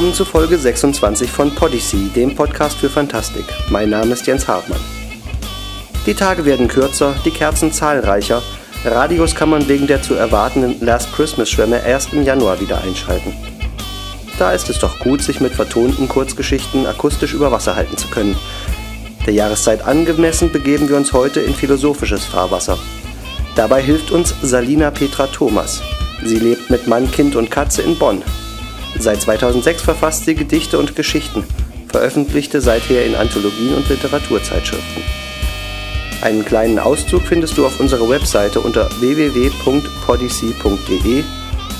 willkommen zu Folge 26 von Podyssey, dem Podcast für Fantastik. Mein Name ist Jens Hartmann. Die Tage werden kürzer, die Kerzen zahlreicher. Radios kann man wegen der zu erwartenden Last Christmas-Schwämme erst im Januar wieder einschalten. Da ist es doch gut, sich mit vertonten Kurzgeschichten akustisch über Wasser halten zu können. Der Jahreszeit angemessen begeben wir uns heute in philosophisches Fahrwasser. Dabei hilft uns Salina Petra Thomas. Sie lebt mit Mann, Kind und Katze in Bonn. Seit 2006 verfasst sie Gedichte und Geschichten, veröffentlichte seither in Anthologien und Literaturzeitschriften. Einen kleinen Auszug findest du auf unserer Webseite unter www.podyssey.de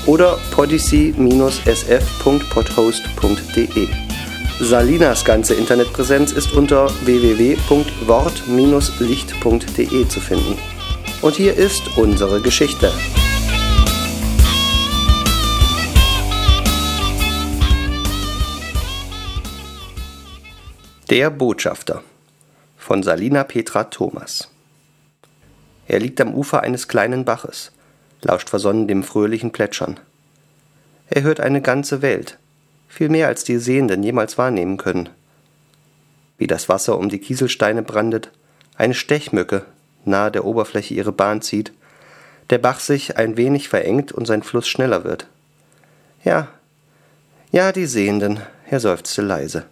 oder podyssey-sf.podhost.de. Salinas ganze Internetpräsenz ist unter www.wort-licht.de zu finden. Und hier ist unsere Geschichte. Der Botschafter von Salina Petra Thomas. Er liegt am Ufer eines kleinen Baches, lauscht versonnen dem fröhlichen Plätschern. Er hört eine ganze Welt, viel mehr als die Sehenden jemals wahrnehmen können. Wie das Wasser um die Kieselsteine brandet, eine Stechmücke nahe der Oberfläche ihre Bahn zieht, der Bach sich ein wenig verengt und sein Fluss schneller wird. Ja, ja, die Sehenden, er seufzte leise.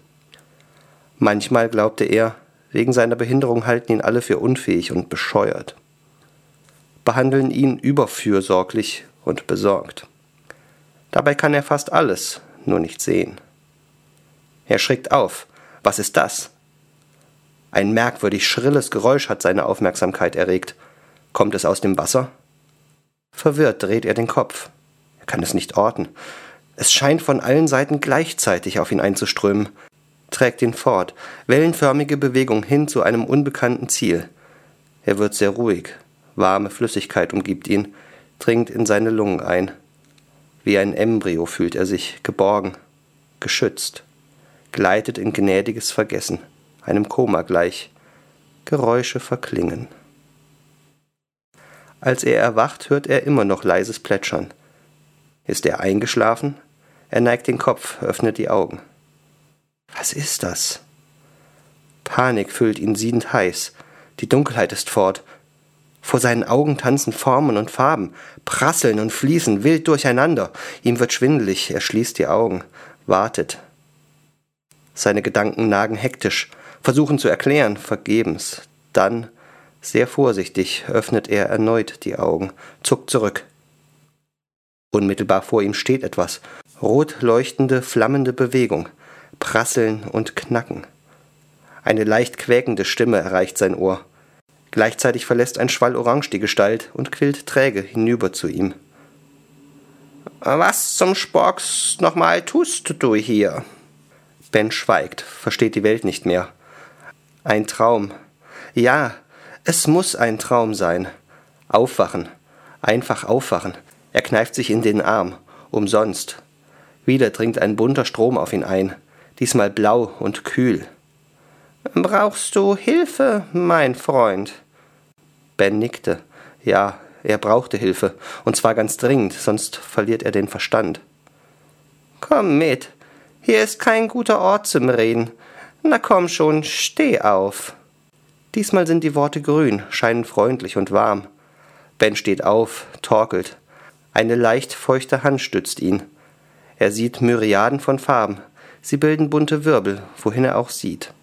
Manchmal glaubte er, wegen seiner Behinderung halten ihn alle für unfähig und bescheuert, behandeln ihn überfürsorglich und besorgt. Dabei kann er fast alles, nur nicht sehen. Er schreckt auf. Was ist das? Ein merkwürdig schrilles Geräusch hat seine Aufmerksamkeit erregt. Kommt es aus dem Wasser? Verwirrt dreht er den Kopf. Er kann es nicht orten. Es scheint von allen Seiten gleichzeitig auf ihn einzuströmen trägt ihn fort, wellenförmige Bewegung hin zu einem unbekannten Ziel. Er wird sehr ruhig, warme Flüssigkeit umgibt ihn, dringt in seine Lungen ein. Wie ein Embryo fühlt er sich, geborgen, geschützt, gleitet in gnädiges Vergessen, einem Koma gleich. Geräusche verklingen. Als er erwacht, hört er immer noch leises Plätschern. Ist er eingeschlafen? Er neigt den Kopf, öffnet die Augen. Was ist das? Panik füllt ihn siedend heiß. Die Dunkelheit ist fort. Vor seinen Augen tanzen Formen und Farben, prasseln und fließen wild durcheinander. Ihm wird schwindelig, er schließt die Augen, wartet. Seine Gedanken nagen hektisch, versuchen zu erklären, vergebens. Dann, sehr vorsichtig, öffnet er erneut die Augen, zuckt zurück. Unmittelbar vor ihm steht etwas, rot leuchtende, flammende Bewegung. Prasseln und Knacken. Eine leicht quäkende Stimme erreicht sein Ohr. Gleichzeitig verlässt ein Schwall Orange die Gestalt und quillt träge hinüber zu ihm. Was zum Sporks nochmal tust du hier? Ben schweigt, versteht die Welt nicht mehr. Ein Traum. Ja, es muss ein Traum sein. Aufwachen. Einfach aufwachen. Er kneift sich in den Arm. Umsonst. Wieder dringt ein bunter Strom auf ihn ein diesmal blau und kühl. Brauchst du Hilfe, mein Freund? Ben nickte. Ja, er brauchte Hilfe, und zwar ganz dringend, sonst verliert er den Verstand. Komm mit, hier ist kein guter Ort zum Reden. Na komm schon, steh auf. Diesmal sind die Worte grün, scheinen freundlich und warm. Ben steht auf, torkelt. Eine leicht feuchte Hand stützt ihn. Er sieht Myriaden von Farben, Sie bilden bunte Wirbel, wohin er auch sieht.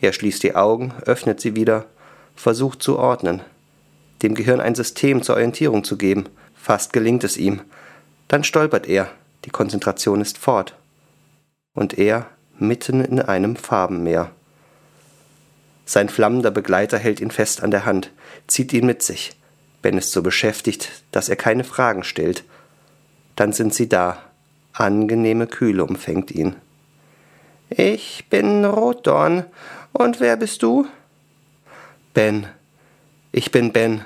Er schließt die Augen, öffnet sie wieder, versucht zu ordnen, dem Gehirn ein System zur Orientierung zu geben. Fast gelingt es ihm. Dann stolpert er, die Konzentration ist fort. Und er mitten in einem Farbenmeer. Sein flammender Begleiter hält ihn fest an der Hand, zieht ihn mit sich. Ben ist so beschäftigt, dass er keine Fragen stellt. Dann sind sie da. Angenehme Kühle umfängt ihn. Ich bin Rotdorn. Und wer bist du? Ben. Ich bin Ben.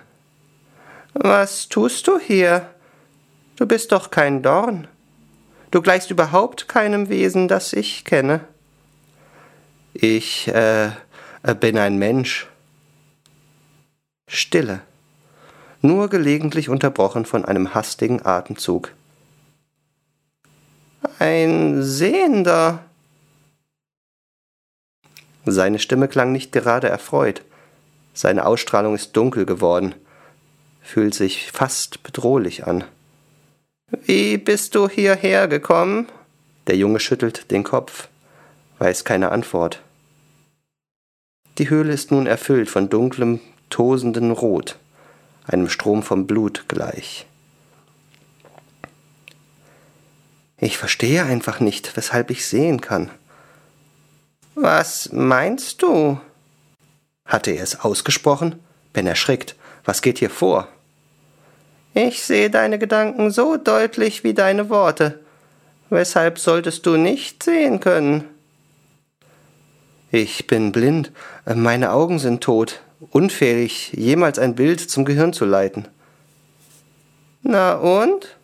Was tust du hier? Du bist doch kein Dorn. Du gleichst überhaupt keinem Wesen, das ich kenne. Ich äh, bin ein Mensch. Stille, nur gelegentlich unterbrochen von einem hastigen Atemzug. Ein Sehender. Seine Stimme klang nicht gerade erfreut. Seine Ausstrahlung ist dunkel geworden, fühlt sich fast bedrohlich an. Wie bist du hierher gekommen? Der Junge schüttelt den Kopf, weiß keine Antwort. Die Höhle ist nun erfüllt von dunklem, tosendem Rot, einem Strom von Blut gleich. Ich verstehe einfach nicht, weshalb ich sehen kann. Was meinst du? Hatte er es ausgesprochen? Ben erschrickt. Was geht hier vor? Ich sehe deine Gedanken so deutlich wie deine Worte. Weshalb solltest du nicht sehen können? Ich bin blind, meine Augen sind tot, unfähig, jemals ein Bild zum Gehirn zu leiten. Na und?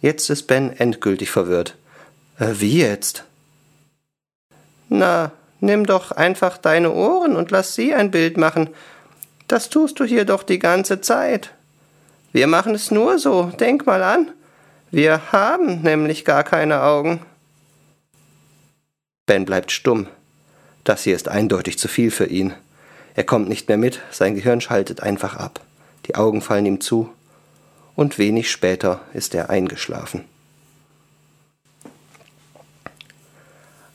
Jetzt ist Ben endgültig verwirrt. Äh, wie jetzt? Na, nimm doch einfach deine Ohren und lass sie ein Bild machen. Das tust du hier doch die ganze Zeit. Wir machen es nur so, denk mal an. Wir haben nämlich gar keine Augen. Ben bleibt stumm. Das hier ist eindeutig zu viel für ihn. Er kommt nicht mehr mit, sein Gehirn schaltet einfach ab. Die Augen fallen ihm zu, und wenig später ist er eingeschlafen.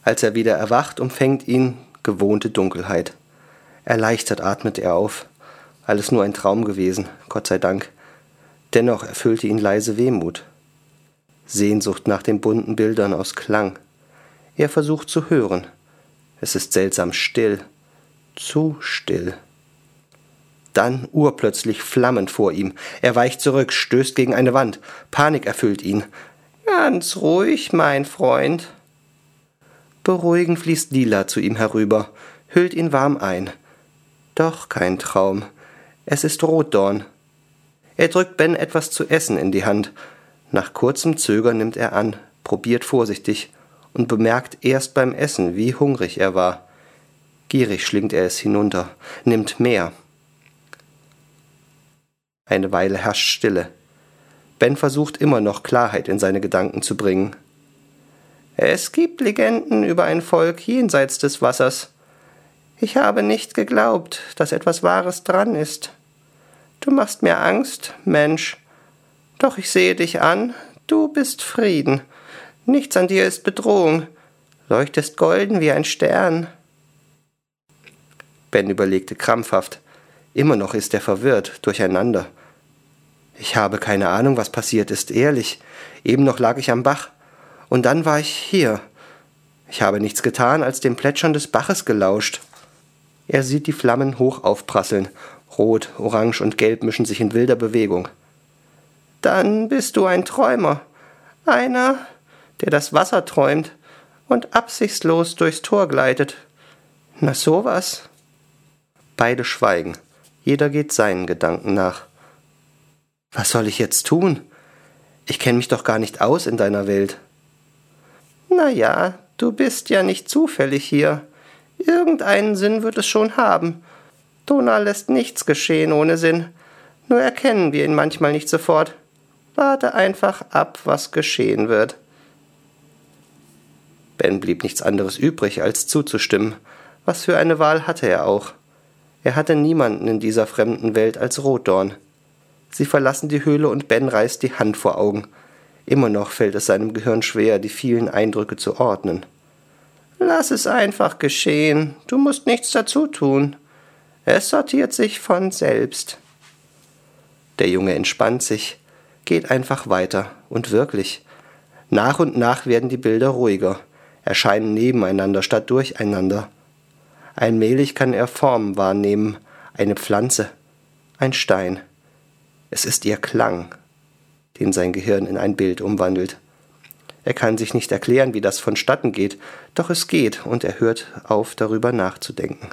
Als er wieder erwacht, umfängt ihn gewohnte Dunkelheit. Erleichtert atmet er auf. Alles nur ein Traum gewesen, Gott sei Dank. Dennoch erfüllte ihn leise Wehmut. Sehnsucht nach den bunten Bildern aus Klang. Er versucht zu hören. Es ist seltsam still. Zu still. Dann urplötzlich flammend vor ihm. Er weicht zurück, stößt gegen eine Wand. Panik erfüllt ihn. Ganz ruhig, mein Freund. Beruhigend fließt Lila zu ihm herüber, hüllt ihn warm ein. Doch kein Traum. Es ist Rotdorn. Er drückt Ben etwas zu essen in die Hand. Nach kurzem Zögern nimmt er an, probiert vorsichtig und bemerkt erst beim Essen, wie hungrig er war. Gierig schlingt er es hinunter, nimmt mehr. Eine Weile herrscht Stille. Ben versucht immer noch Klarheit in seine Gedanken zu bringen. Es gibt Legenden über ein Volk jenseits des Wassers. Ich habe nicht geglaubt, dass etwas Wahres dran ist. Du machst mir Angst, Mensch. Doch ich sehe dich an, du bist Frieden. Nichts an dir ist Bedrohung. Leuchtest golden wie ein Stern. Ben überlegte krampfhaft. Immer noch ist er verwirrt, durcheinander. Ich habe keine Ahnung, was passiert ist, ehrlich. Eben noch lag ich am Bach. Und dann war ich hier. Ich habe nichts getan, als dem Plätschern des Baches gelauscht. Er sieht die Flammen hoch aufprasseln. Rot, Orange und Gelb mischen sich in wilder Bewegung. Dann bist du ein Träumer. Einer, der das Wasser träumt und absichtslos durchs Tor gleitet. Na sowas. Beide schweigen. Jeder geht seinen Gedanken nach. Was soll ich jetzt tun? Ich kenne mich doch gar nicht aus in deiner Welt. Na ja, du bist ja nicht zufällig hier. Irgendeinen Sinn wird es schon haben. Dona lässt nichts geschehen ohne Sinn. Nur erkennen wir ihn manchmal nicht sofort. Warte einfach ab, was geschehen wird. Ben blieb nichts anderes übrig, als zuzustimmen. Was für eine Wahl hatte er auch? Er hatte niemanden in dieser fremden Welt als Rotdorn. Sie verlassen die Höhle und Ben reißt die Hand vor Augen. Immer noch fällt es seinem Gehirn schwer, die vielen Eindrücke zu ordnen. Lass es einfach geschehen. Du musst nichts dazu tun. Es sortiert sich von selbst. Der Junge entspannt sich, geht einfach weiter, und wirklich. Nach und nach werden die Bilder ruhiger, erscheinen nebeneinander statt durcheinander. Allmählich kann er Formen wahrnehmen, eine Pflanze, ein Stein. Es ist ihr Klang, den sein Gehirn in ein Bild umwandelt. Er kann sich nicht erklären, wie das vonstatten geht, doch es geht und er hört auf, darüber nachzudenken.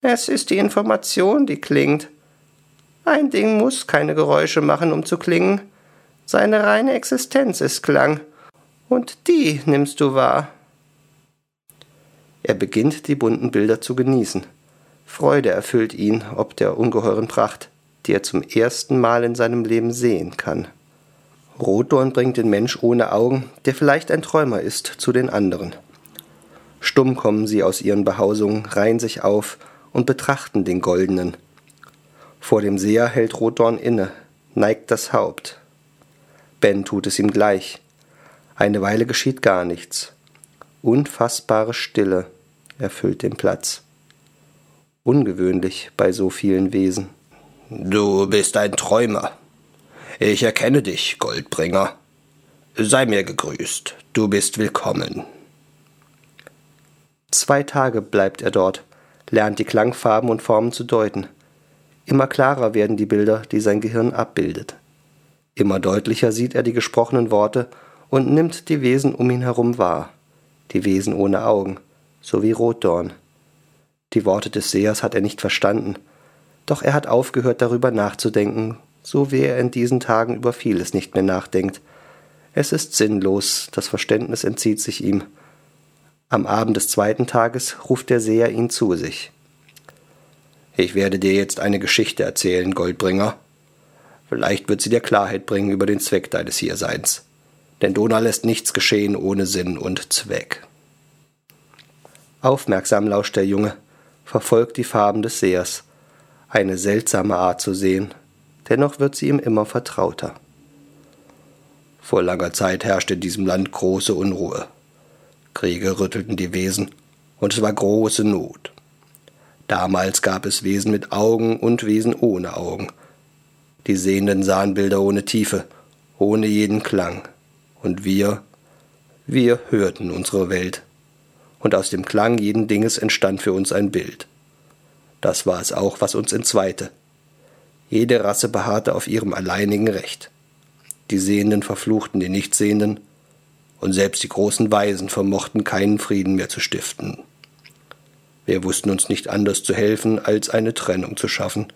Es ist die Information, die klingt. Ein Ding muss keine Geräusche machen, um zu klingen. Seine reine Existenz ist Klang, und die nimmst du wahr. Er beginnt, die bunten Bilder zu genießen. Freude erfüllt ihn ob der ungeheuren Pracht die er zum ersten Mal in seinem Leben sehen kann. Rotdorn bringt den Mensch ohne Augen, der vielleicht ein Träumer ist, zu den anderen. Stumm kommen sie aus ihren Behausungen, reihen sich auf und betrachten den Goldenen. Vor dem Seher hält Rotdorn inne, neigt das Haupt. Ben tut es ihm gleich. Eine Weile geschieht gar nichts. Unfassbare Stille erfüllt den Platz. Ungewöhnlich bei so vielen Wesen. Du bist ein Träumer. Ich erkenne dich, Goldbringer. Sei mir gegrüßt, du bist willkommen. Zwei Tage bleibt er dort, lernt die Klangfarben und Formen zu deuten. Immer klarer werden die Bilder, die sein Gehirn abbildet. Immer deutlicher sieht er die gesprochenen Worte und nimmt die Wesen um ihn herum wahr, die Wesen ohne Augen, so wie Rotdorn. Die Worte des Sehers hat er nicht verstanden, doch er hat aufgehört darüber nachzudenken, so wie er in diesen Tagen über vieles nicht mehr nachdenkt. Es ist sinnlos, das Verständnis entzieht sich ihm. Am Abend des zweiten Tages ruft der Seher ihn zu sich. Ich werde dir jetzt eine Geschichte erzählen, Goldbringer. Vielleicht wird sie dir Klarheit bringen über den Zweck deines Hierseins. Denn Dona lässt nichts geschehen ohne Sinn und Zweck. Aufmerksam lauscht der Junge, verfolgt die Farben des Sehers. Eine seltsame Art zu sehen, dennoch wird sie ihm immer vertrauter. Vor langer Zeit herrschte in diesem Land große Unruhe. Kriege rüttelten die Wesen, und es war große Not. Damals gab es Wesen mit Augen und Wesen ohne Augen. Die Sehenden sahen Bilder ohne Tiefe, ohne jeden Klang. Und wir, wir hörten unsere Welt. Und aus dem Klang jeden Dinges entstand für uns ein Bild. Das war es auch, was uns entzweite. Jede Rasse beharrte auf ihrem alleinigen Recht. Die Sehenden verfluchten die Nichtsehenden, und selbst die großen Weisen vermochten keinen Frieden mehr zu stiften. Wir wussten uns nicht anders zu helfen, als eine Trennung zu schaffen.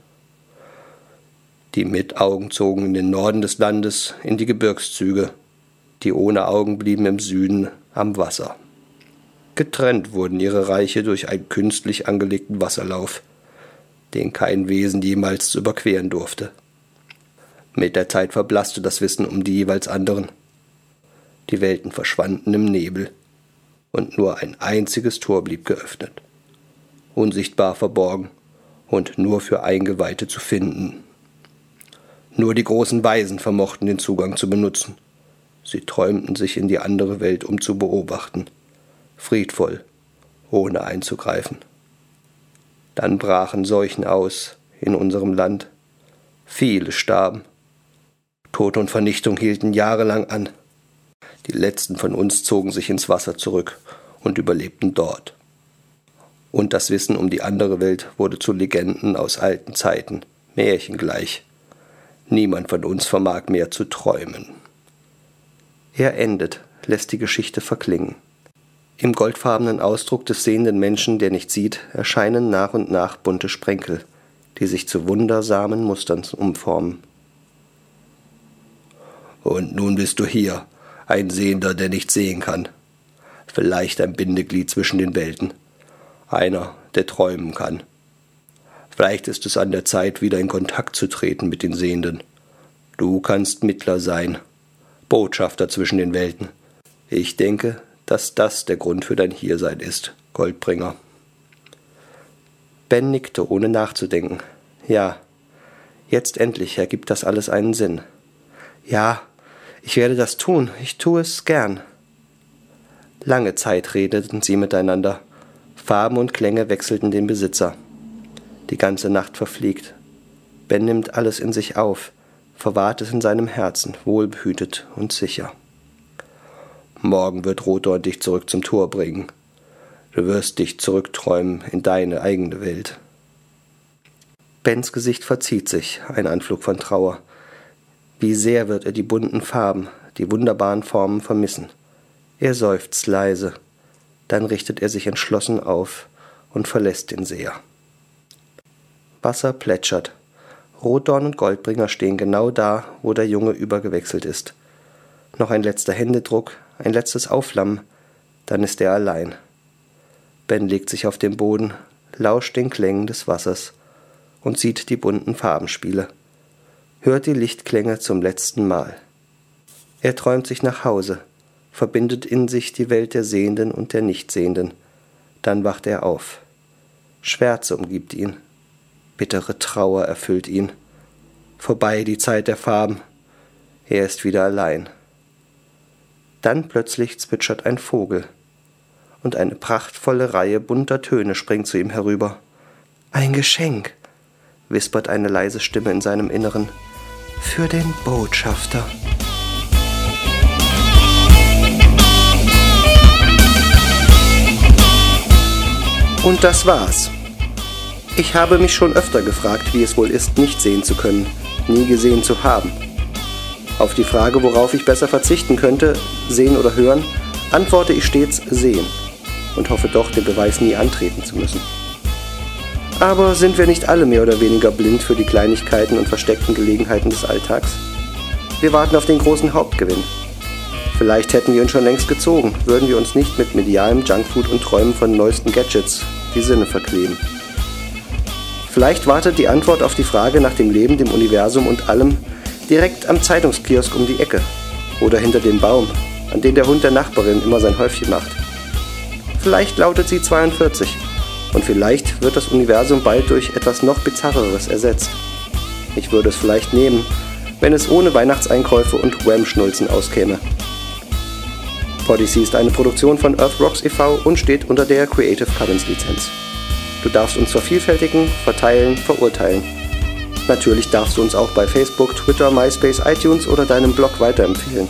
Die mit Augen zogen in den Norden des Landes, in die Gebirgszüge, die ohne Augen blieben im Süden am Wasser. Getrennt wurden ihre Reiche durch einen künstlich angelegten Wasserlauf, den kein Wesen jemals zu überqueren durfte. Mit der Zeit verblasste das Wissen um die jeweils anderen. Die Welten verschwanden im Nebel, und nur ein einziges Tor blieb geöffnet unsichtbar verborgen und nur für Eingeweihte zu finden. Nur die großen Weisen vermochten den Zugang zu benutzen. Sie träumten sich in die andere Welt, um zu beobachten, friedvoll, ohne einzugreifen. Dann brachen Seuchen aus in unserem Land. Viele starben. Tod und Vernichtung hielten jahrelang an. Die letzten von uns zogen sich ins Wasser zurück und überlebten dort und das Wissen um die andere Welt wurde zu Legenden aus alten Zeiten, märchengleich. Niemand von uns vermag mehr zu träumen. Er endet, lässt die Geschichte verklingen. Im goldfarbenen Ausdruck des sehenden Menschen, der nicht sieht, erscheinen nach und nach bunte Sprenkel, die sich zu wundersamen Mustern umformen. Und nun bist du hier, ein Sehender, der nicht sehen kann. Vielleicht ein Bindeglied zwischen den Welten einer, der träumen kann. Vielleicht ist es an der Zeit, wieder in Kontakt zu treten mit den Sehenden. Du kannst Mittler sein, Botschafter zwischen den Welten. Ich denke, dass das der Grund für dein Hiersein ist, Goldbringer. Ben nickte, ohne nachzudenken. Ja, jetzt endlich ergibt das alles einen Sinn. Ja, ich werde das tun, ich tue es gern. Lange Zeit redeten sie miteinander. Farben und Klänge wechselten den Besitzer. Die ganze Nacht verfliegt. Ben nimmt alles in sich auf, verwahrt es in seinem Herzen, wohlbehütet und sicher. Morgen wird Rotor dich zurück zum Tor bringen. Du wirst dich zurückträumen in deine eigene Welt. Bens Gesicht verzieht sich, ein Anflug von Trauer. Wie sehr wird er die bunten Farben, die wunderbaren Formen vermissen. Er seufzt leise dann richtet er sich entschlossen auf und verlässt den Seher. Wasser plätschert. Rotdorn und Goldbringer stehen genau da, wo der Junge übergewechselt ist. Noch ein letzter Händedruck, ein letztes Aufflammen, dann ist er allein. Ben legt sich auf den Boden, lauscht den Klängen des Wassers und sieht die bunten Farbenspiele, hört die Lichtklänge zum letzten Mal. Er träumt sich nach Hause, verbindet in sich die Welt der Sehenden und der Nichtsehenden. Dann wacht er auf. Schwärze umgibt ihn. Bittere Trauer erfüllt ihn. Vorbei die Zeit der Farben. Er ist wieder allein. Dann plötzlich zwitschert ein Vogel, und eine prachtvolle Reihe bunter Töne springt zu ihm herüber. Ein Geschenk, wispert eine leise Stimme in seinem Inneren, für den Botschafter. Und das war's. Ich habe mich schon öfter gefragt, wie es wohl ist, nicht sehen zu können, nie gesehen zu haben. Auf die Frage, worauf ich besser verzichten könnte, sehen oder hören, antworte ich stets sehen und hoffe doch, den Beweis nie antreten zu müssen. Aber sind wir nicht alle mehr oder weniger blind für die Kleinigkeiten und versteckten Gelegenheiten des Alltags? Wir warten auf den großen Hauptgewinn. Vielleicht hätten wir ihn schon längst gezogen, würden wir uns nicht mit medialem Junkfood und Träumen von neuesten Gadgets die Sinne verkleben. Vielleicht wartet die Antwort auf die Frage nach dem Leben, dem Universum und allem, direkt am Zeitungskiosk um die Ecke oder hinter dem Baum, an dem der Hund der Nachbarin immer sein Häufchen macht. Vielleicht lautet sie 42 und vielleicht wird das Universum bald durch etwas noch bizarreres ersetzt. Ich würde es vielleicht nehmen, wenn es ohne Weihnachtseinkäufe und Wham-Schnulzen auskäme. Podyssey ist eine Produktion von Earth Rocks e.V. und steht unter der Creative Commons Lizenz. Du darfst uns vervielfältigen, verteilen, verurteilen. Natürlich darfst du uns auch bei Facebook, Twitter, MySpace, iTunes oder deinem Blog weiterempfehlen.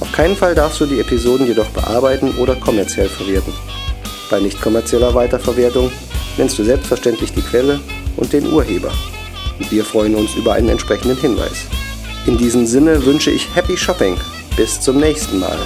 Auf keinen Fall darfst du die Episoden jedoch bearbeiten oder kommerziell verwerten. Bei nicht kommerzieller Weiterverwertung nennst du selbstverständlich die Quelle und den Urheber. Wir freuen uns über einen entsprechenden Hinweis. In diesem Sinne wünsche ich Happy Shopping. Bis zum nächsten Mal.